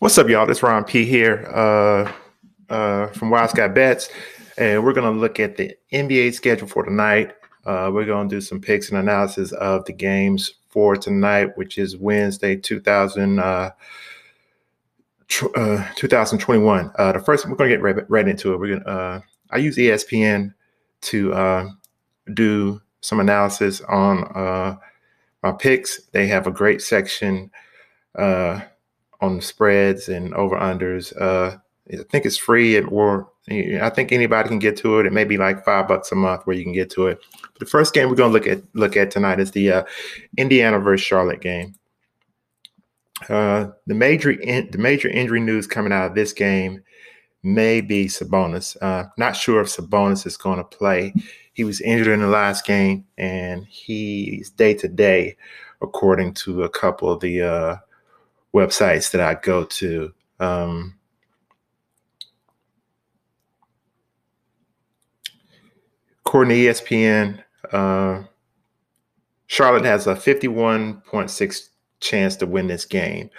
What's up, y'all? It's Ron P here uh, uh, from Wild Sky Bets, and we're going to look at the NBA schedule for tonight. Uh, we're going to do some picks and analysis of the games for tonight, which is Wednesday, 2000, uh, tr- uh, 2021. Uh, the first, we're going to get right, right, into it. We're to, I use ESPN to do some analysis on my picks. They have a great section on spreads and over unders. Uh, I think it's free, or I think anybody can get to it. It may be like five bucks a month where you can get to it. But the first game we're going to look at look at tonight is the uh, Indiana versus Charlotte game. Uh, the major in, the major injury news coming out of this game may be Sabonis. Uh, not sure if Sabonis is going to play. He was injured in the last game, and he's day to day, according to a couple of the uh, websites that I go to. Um, according to ESPN, uh, Charlotte has a 51.6 chance to win this game.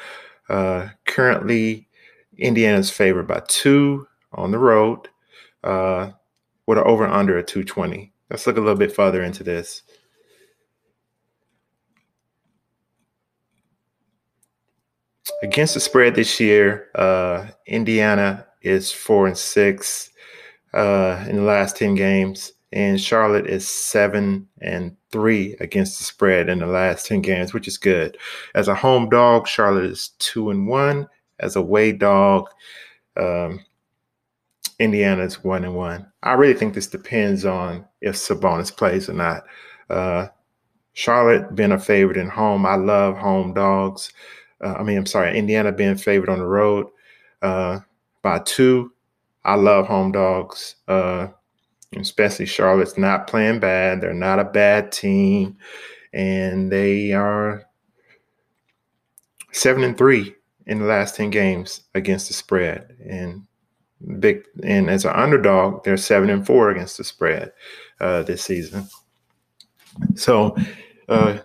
Uh, currently, Indiana's favored by two on the road uh, with an over under at 220. Let's look a little bit further into this. Against the spread this year, uh, Indiana is four and six uh, in the last 10 games, and Charlotte is seven and three against the spread in the last 10 games, which is good. As a home dog, Charlotte is two and one. As a away dog, um, Indiana is one and one. I really think this depends on if Sabonis plays or not. Uh, Charlotte being a favorite in home. I love home dogs uh, I mean, I'm sorry, Indiana being favored on the road uh, by two. I love home dogs, uh, especially Charlotte's not playing bad. They're not a bad team, and they are seven and three in the last ten games against the spread. And big and as an underdog, they're seven and four against the spread uh, this season. So uh,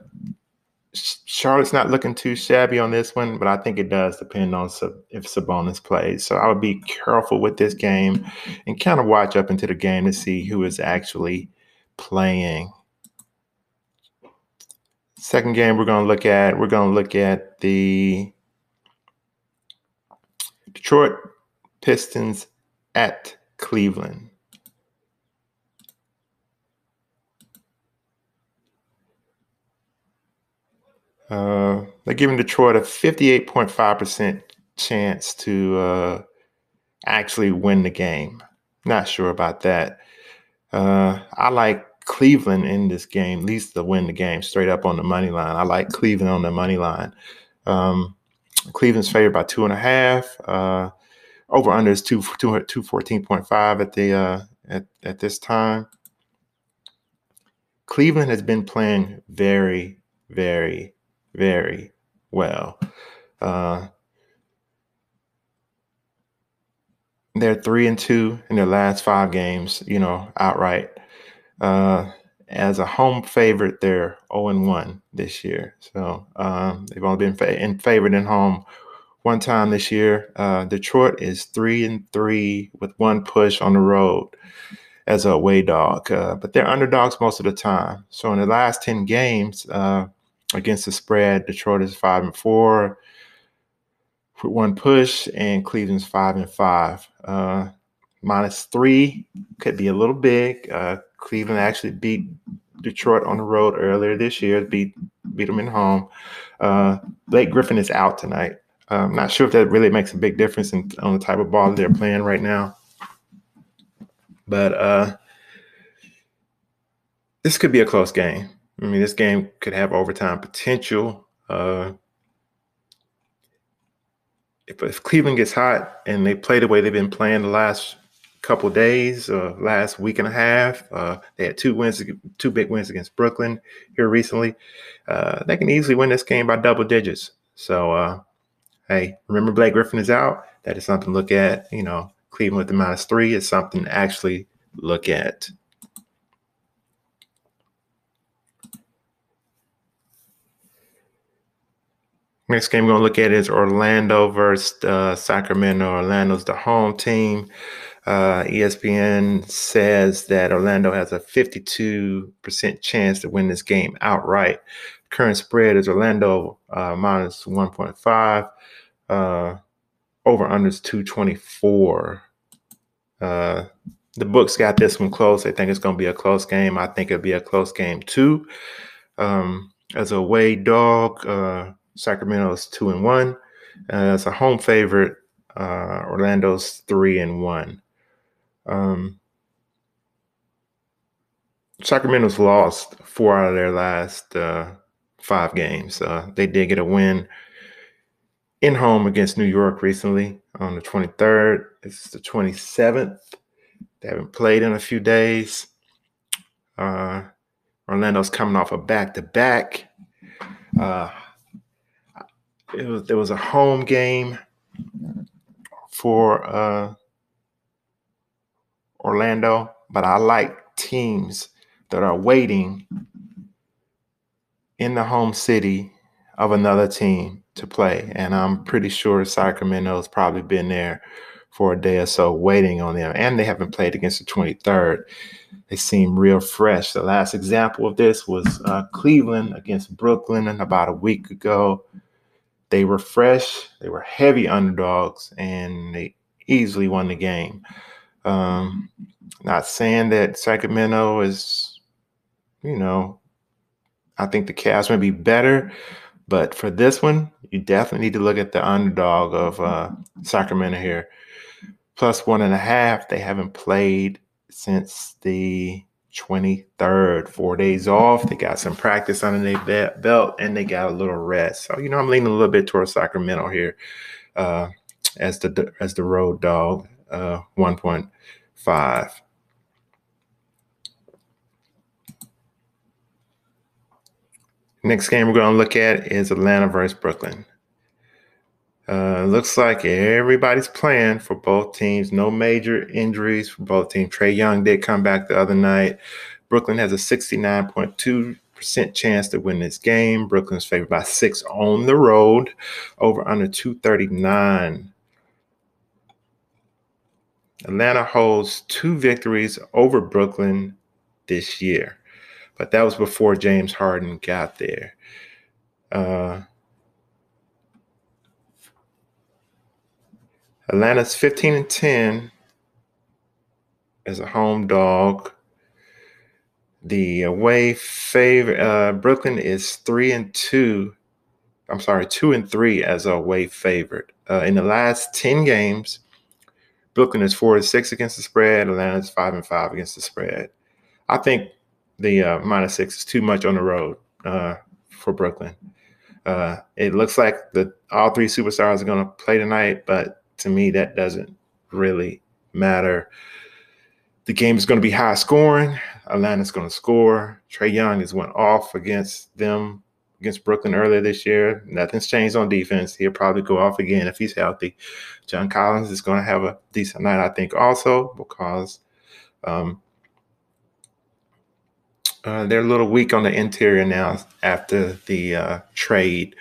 Charlotte's not looking too shabby on this one, but I think it does depend on if Sabonis plays. So I would be careful with this game and kind of watch up into the game to see who is actually playing. Second game we're going to look at, we're going to look at the Detroit Pistons at Cleveland. Uh, they're giving Detroit a 58.5% chance to uh, actually win the game. Not sure about that. Uh, I like Cleveland in this game, at least to win the game straight up on the money line. I like Cleveland on the money line. Um, Cleveland's favored by two and a half. Uh, over under is two, two, 214.5 at the uh, at, at this time. Cleveland has been playing very, very very well. Uh, they're three and two in their last five games, you know, outright. Uh, as a home favorite, they're 0 and 1 this year. So um, they've only been fa- in favored in home one time this year. Uh, Detroit is 3 and 3 with one push on the road as a away dog, uh, but they're underdogs most of the time. So in the last 10 games, uh, against the spread. Detroit is five and four with one push, and Cleveland's five and five. Uh, minus three could be a little big. Uh, Cleveland actually beat Detroit on the road earlier this year. Beat beat them in home. Uh, Blake Griffin is out tonight. I'm not sure if that really makes a big difference in, on the type of ball they're playing right now. But uh, this could be a close game. I mean, this game could have overtime potential. Uh, if, if Cleveland gets hot and they play the way they've been playing the last couple days, uh, last week and a half, uh, they had two wins, two big wins against Brooklyn here recently. Uh, they can easily win this game by double digits. So, uh, hey, remember Blake Griffin is out. That is something to look at. You know, Cleveland with the minus three is something to actually look at. Next game we're going to look at is Orlando versus uh, Sacramento. Orlando's the home team. Uh, ESPN says that Orlando has a 52% chance to win this game outright. Current spread is Orlando uh, minus 1.5. Uh, over under is 224. Uh, the books got this one close. They think it's going to be a close game. I think it'll be a close game too. Um, as a way dog, uh, Sacramento's two and one. as a home favorite, uh, Orlando's three and one. Um, Sacramento's lost four out of their last uh, five games. Uh, they did get a win in home against New York recently on the 23rd. It's the 27th. They haven't played in a few days. Uh, Orlando's coming off a back to back. It was there was a home game for uh, Orlando, but I like teams that are waiting in the home city of another team to play. And I'm pretty sure Sacramento's probably been there for a day or so waiting on them. And they haven't played against the 23rd. They seem real fresh. The last example of this was uh, Cleveland against Brooklyn about a week ago. They were fresh, they were heavy underdogs, and they easily won the game. Um, not saying that Sacramento is, you know, I think the Cavs may be better, but for this one, you definitely need to look at the underdog of uh, Sacramento here. Plus one and a half. They haven't played since the 23rd, four days off. They got some practice under their belt and they got a little rest. So, you know, I'm leaning a little bit towards Sacramento here uh, as the as the road dog, uh, 1.5. Next game we're going to look at is Atlanta versus Brooklyn. Uh, looks like everybody's playing for both teams. No major injuries for both teams. Trae Young did come back the other night. Brooklyn has a 69.2% chance to win this game. Brooklyn's favored by six on the road, over under 239. Atlanta holds two victories over Brooklyn this year, but that was before James Harden got there. Uh, Atlanta's 15 and 10 as a home dog. The away favorite uh, Brooklyn is three and two. I'm sorry, two and three as a away favorite. Uh, in the last 10 games, Brooklyn is four and six against the spread. Atlanta is five and five against the spread. I think the uh, minus six is too much on the road uh, for Brooklyn. Uh, it looks like the all three superstars are going to play tonight, but to me, that doesn't really matter. The game is going to be high scoring. Atlanta's going to score. Trae Young has went off against them against Brooklyn earlier this year. Nothing's changed on defense. He'll probably go off again if he's healthy. John Collins is going to have a decent night, I think, also because um, uh, they're a little weak on the interior now after the uh, trade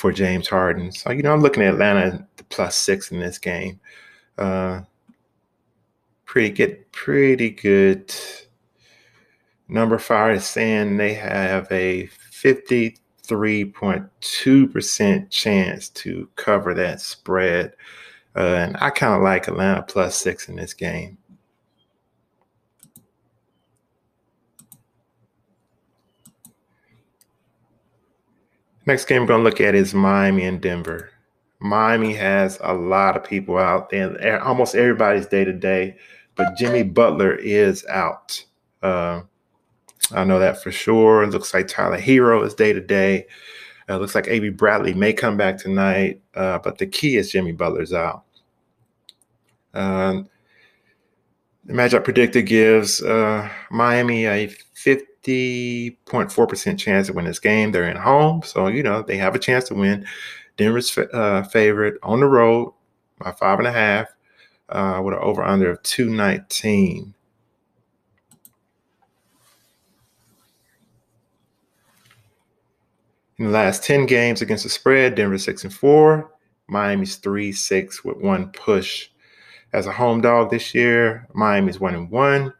for James Harden. So, you know, I'm looking at Atlanta plus six in this game. Uh, pretty good, pretty good. Number five is saying they have a 53.2% chance to cover that spread. Uh, and I kind of like Atlanta plus six in this game. Next game we're going to look at is Miami and Denver. Miami has a lot of people out, and almost everybody's day to day, but Jimmy Butler is out. Uh, I know that for sure. It looks like Tyler Herro is day to day. It looks like Avery Bradley may come back tonight, uh, but the key is Jimmy Butler's out. Uh, the matchup predictor gives uh, Miami a 50.4% chance to win this game. They're in home, so you know they have a chance to win. Denver's uh, favorite on the road by five and a half uh, with an over under of 219. In the last 10 games against the spread, Denver 6 and 4, Miami's 3 6 with one push. As a home dog this year, Miami's 1 and 1.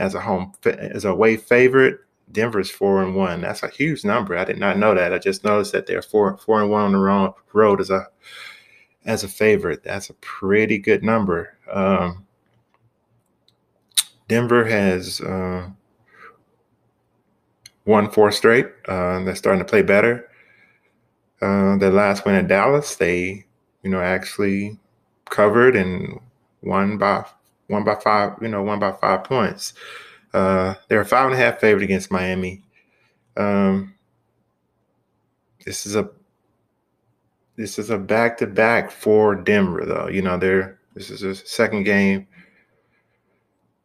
As a home as a away favorite, Denver's 4 and 1. That's a huge number. I did not know that. I just noticed that they're 4 4 and 1 on the road as a as a favorite. That's a pretty good number. Um, Denver has uh, won four straight. Uh, they're starting to play better. Uh, their last win at Dallas, they, you know, actually covered and won by one by five. You know, one by five points. Uh, they're a five and a half favorite against Miami. Um, this is a this is a back to back for Denver, though. You know, they're this is a second game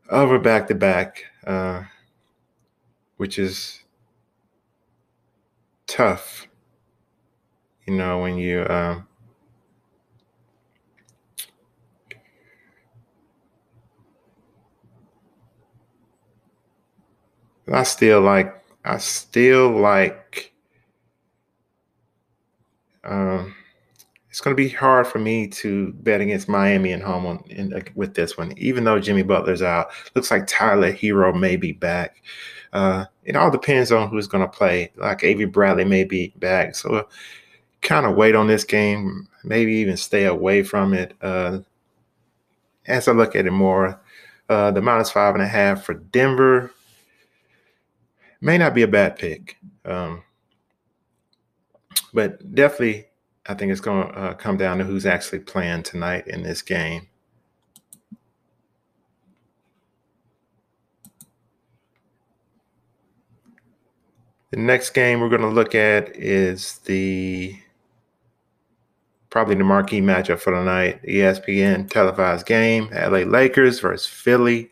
of a back to back, which is tough. You know, when you um, I still like I still like um it's going to be hard for me to bet against Miami and home on in, with this one, even though Jimmy Butler's out. Looks like Tyler Herro may be back. Uh, it all depends on who's going to play. Like Avery Bradley may be back, so kind of wait on this game. Maybe even stay away from it. Uh, as I look at it more, uh, the minus five and a half for Denver may not be a bad pick, um, but definitely I think it's going to uh, come down to who's actually playing tonight in this game. The next game we're going to look at is the probably the marquee matchup for the night ESPN televised game LA Lakers versus Philly.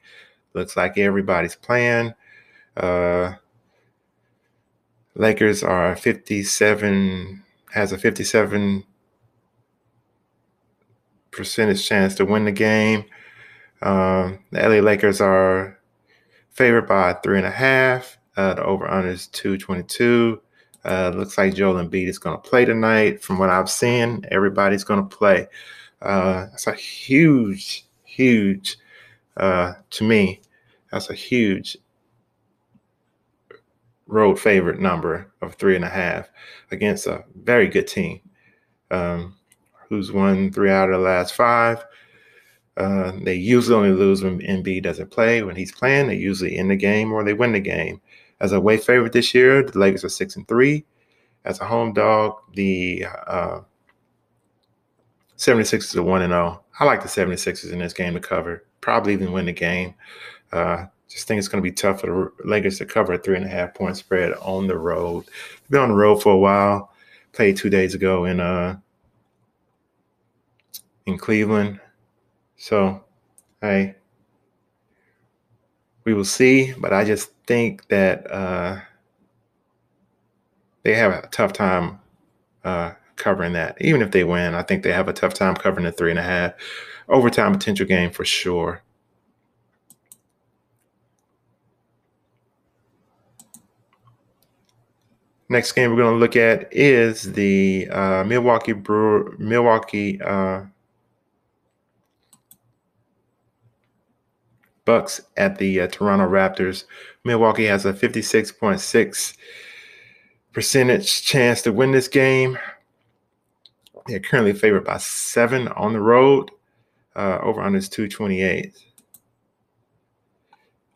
Looks like everybody's playing. Uh, Lakers are 57 has a 57 percentage chance to win the game. Um, the LA Lakers are favored by three and a half. Uh, the over under is 222. Uh, looks like Joel Embiid is going to play tonight. From what I've seen, everybody's going to play. Uh, that's a huge, huge, uh, to me, that's a huge road favorite number of three and a half against a very good team um, who's won three out of the last five. Uh, they usually only lose when Embiid doesn't play. When he's playing, they usually end the game or they win the game. As a way favorite this year, the Lakers are six and three. As a home dog, the uh, 76ers are one and zero. Oh. I like the 76ers in this game to cover. Probably even win the game. Uh, just think it's going to be tough for the Lakers to cover a three and a half point spread on the road. Been on the road for a while. Played two days ago in uh in Cleveland. So, hey, we will see. But I just think that uh, they have a tough time uh, covering that. Even if they win, I think they have a tough time covering the three and a half overtime potential game for sure. Next game we're going to look at is the uh, Milwaukee Brewer, Milwaukee uh, Bucks at the uh, Toronto Raptors. Milwaukee has a 56.6 percentage chance to win this game. They're currently favored by seven on the road. Uh, over on this 228.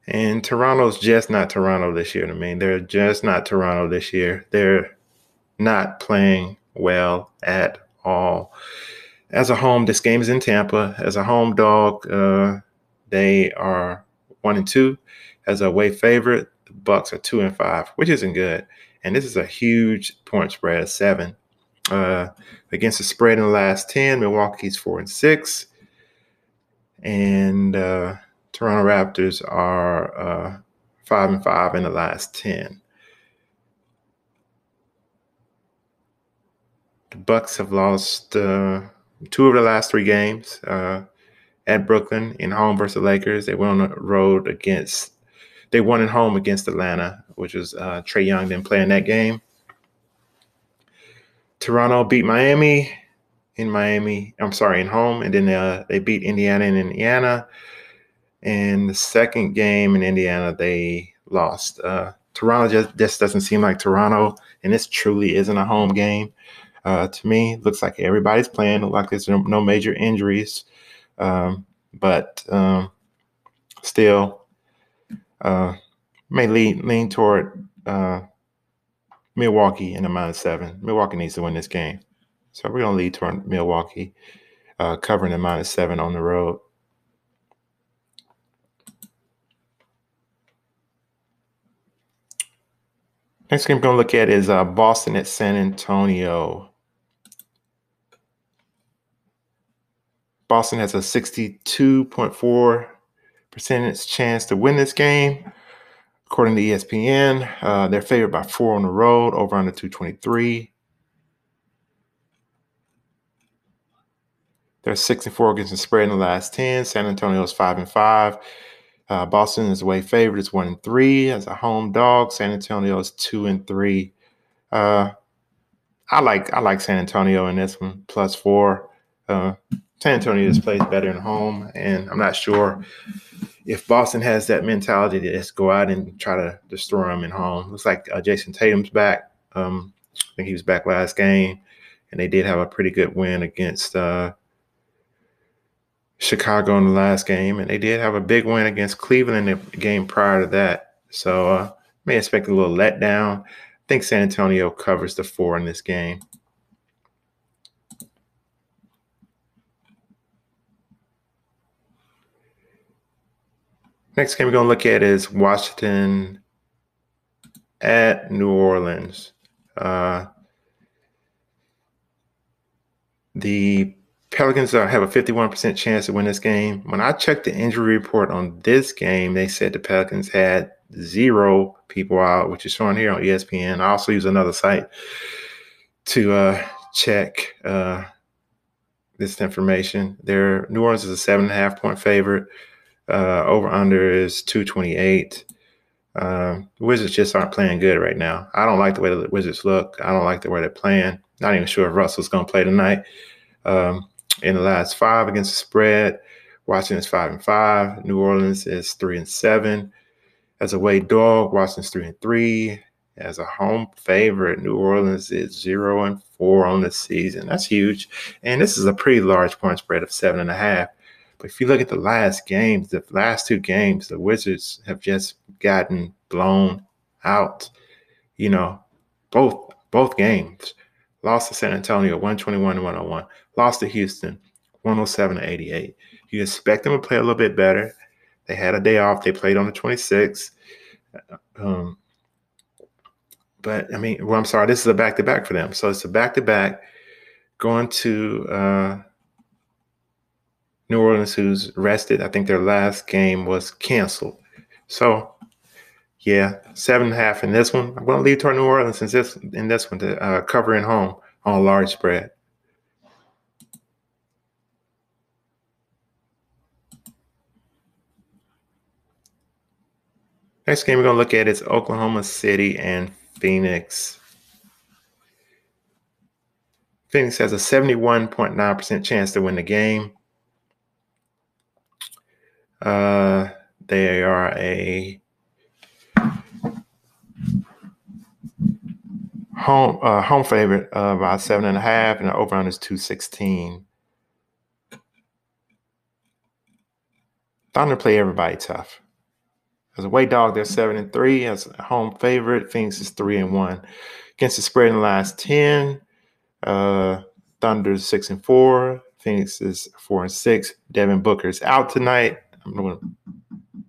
And Toronto's just not Toronto this year. I mean, they're just not Toronto this year. They're not playing well at all. As a home, this game is in Tampa. As a home dog, uh, they are one and two. As a away favorite, the Bucks are two and five, which isn't good. And this is a huge point spread, seven. Uh, against the spread in the last ten, Milwaukee's four and six, and uh, Toronto Raptors are uh, five and five in the last ten. The Bucks have lost uh, two of the last three games uh, at Brooklyn in home versus Lakers. They went on the road against. They won at home against Atlanta, which was uh, Trae Young then playing that game. Toronto beat Miami in Miami. I'm sorry, in home, and then uh, they beat Indiana in Indiana. And the second game in Indiana, they lost. Uh, Toronto just, just doesn't seem like Toronto, and this truly isn't a home game. Uh, to me, looks like everybody's playing. Like there's no, no major injuries, um, but um, still uh, may lean lean toward uh, Milwaukee in the minus seven. Milwaukee needs to win this game, so we're gonna lead toward Milwaukee uh, covering the minus seven on the road. Next game we're going to look at is uh, Boston at San Antonio. Boston has a 62.4 percentage chance to win this game. According to ESPN, uh, they're favored by four on the road, over under 223. They're six and four against the spread in the last 10. San Antonio is five and five. Uh, Boston is away favorite. It's one and three as a home dog. San Antonio is two and three. Uh, I like I like San Antonio in this one plus four. Uh, San Antonio just plays better in home, and I'm not sure if Boston has that mentality to just go out and try to destroy them in home. Looks like uh, Jayson Tatum's back. Um, I think he was back last game, and they did have a pretty good win against uh, Chicago in the last game, and they did have a big win against Cleveland in the game prior to that. So uh, may expect a little letdown. I think San Antonio covers the four in this game. Next game we're going to look at is Washington at New Orleans. Uh, the Pelicans have a 51% chance to win this game. When I checked the injury report on this game, they said the Pelicans had zero people out, which is shown here on ESPN. I also use another site to uh, check uh, this information. Their New Orleans is a seven and a half point favorite. Uh, over under is 228. Um, Wizards just aren't playing good right now. I don't like the way the Wizards look. I don't like the way they're playing. Not even sure if Russell's going to play tonight. Um, in the last five against the spread. Washington is five and five. New Orleans is three and seven. As a way dog, Washington's three and three. As a home favorite, New Orleans is zero and four on the season. That's huge. And this is a pretty large point spread of seven and a half. But if you look at the last games, the last two games, the Wizards have just gotten blown out. You know, both both games. Lost to San Antonio 121 to 101. Lost to Houston 107 to 88. You expect them to play a little bit better. They had a day off. They played on the 26th. Um, but I mean, well, I'm sorry, this is a back to back for them. So it's a back to back going to uh, New Orleans, who's rested. I think their last game was canceled. So yeah, seven and a half in this one. I'm going to leave toward New Orleans in this in this one to uh, cover in home on a large spread. Next game we're going to look at is Oklahoma City and Phoenix. Phoenix has a 71.9% chance to win the game. Uh, they are a home uh, home favorite uh, about seven and a half, and the over on is two sixteen. Thunder play everybody tough. As a way dog, they're seven and three. As a home favorite, Phoenix is three and one. Against the spread in the last ten, uh, Thunder's six and four. Phoenix is four and six. Devin Booker is out tonight. I'm going to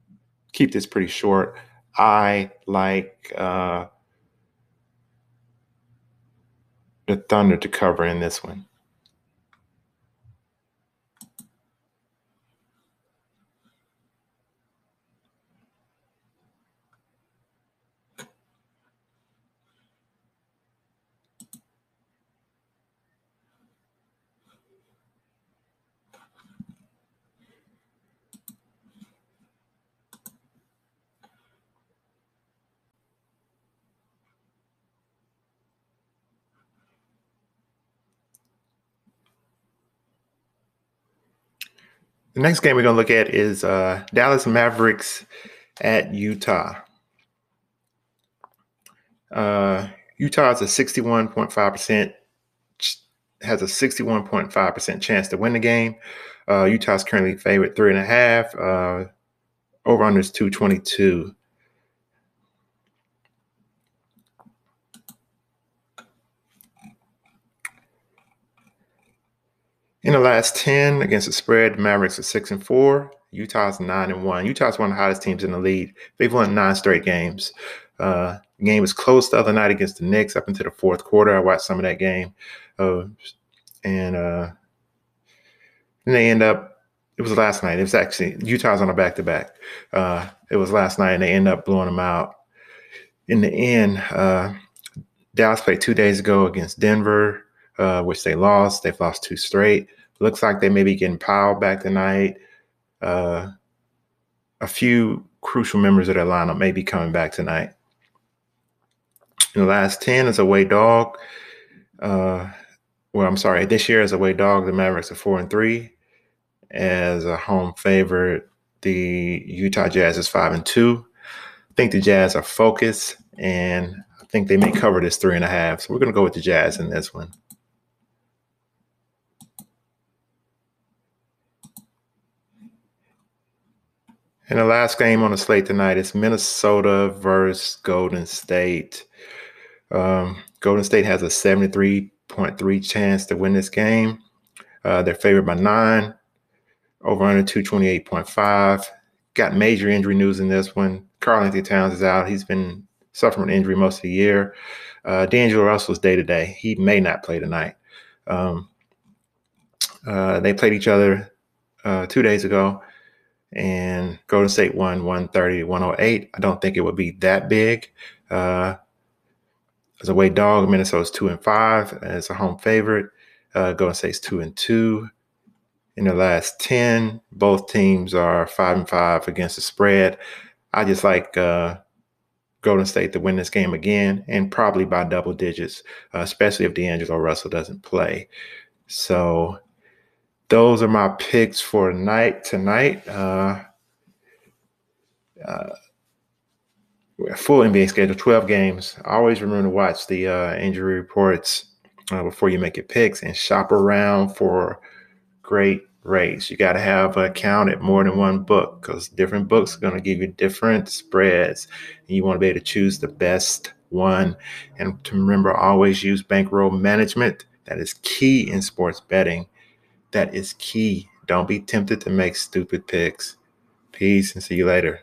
keep this pretty short. I like uh, the Thunder to cover in this one. The next game we're going to look at is uh, Dallas Mavericks at Utah. Uh, Utah has a 61.5% has a 61.5% chance to win the game. Uh, Utah's currently favored three and a half. Uh, over under is 222. In the last 10 against the spread, Mavericks are six and four. Utah's nine and one. Utah's one of the hottest teams in the league. They've won nine straight games. Uh, game was close the other night against the Knicks up into the fourth quarter. I watched some of that game. Uh, and uh, they end up, it was last night. It was actually, Utah's on a back to back. It was last night, and they end up blowing them out. In the end, uh, Dallas played two days ago against Denver uh, which they lost. They've lost two straight. Looks like they may be getting Powell back tonight. Uh, a few crucial members of their lineup may be coming back tonight. In the last 10 as a away dog. Uh, well, I'm sorry, this year as a away dog, the Mavericks are four and three. As a home favorite, the Utah Jazz is five and two. I think the Jazz are focused and I think they may cover this three and a half. So we're going to go with the Jazz in this one. And the last game on the slate tonight is Minnesota versus Golden State. Um, Golden State has a 73.3 chance to win this game. Uh, they're favored by nine, over under 228.5. Got major injury news in this one. Karl-Anthony Towns is out. He's been suffering an injury most of the year. Uh, D'Angelo Russell's day to day. He may not play tonight. Um, uh, they played each other uh, two days ago and Golden State won 130 108. I don't think it would be that big. Uh, as a way dog, Minnesota's two and five as a home favorite. Uh, Golden State's two and two. In the last 10, both teams are five and five against the spread. I just like uh, Golden State to win this game again and probably by double digits, uh, especially if D'Angelo Russell doesn't play. So those are my picks for night tonight. Uh, uh, full NBA schedule, 12 games. Always remember to watch the uh, injury reports uh, before you make your picks and shop around for great rates. You got to have an account at more than one book because different books are going to give you different spreads. And you want to be able to choose the best one. And to remember, always use bankroll management. That is key in sports betting. That is key. Don't be tempted to make stupid picks. Peace and see you later.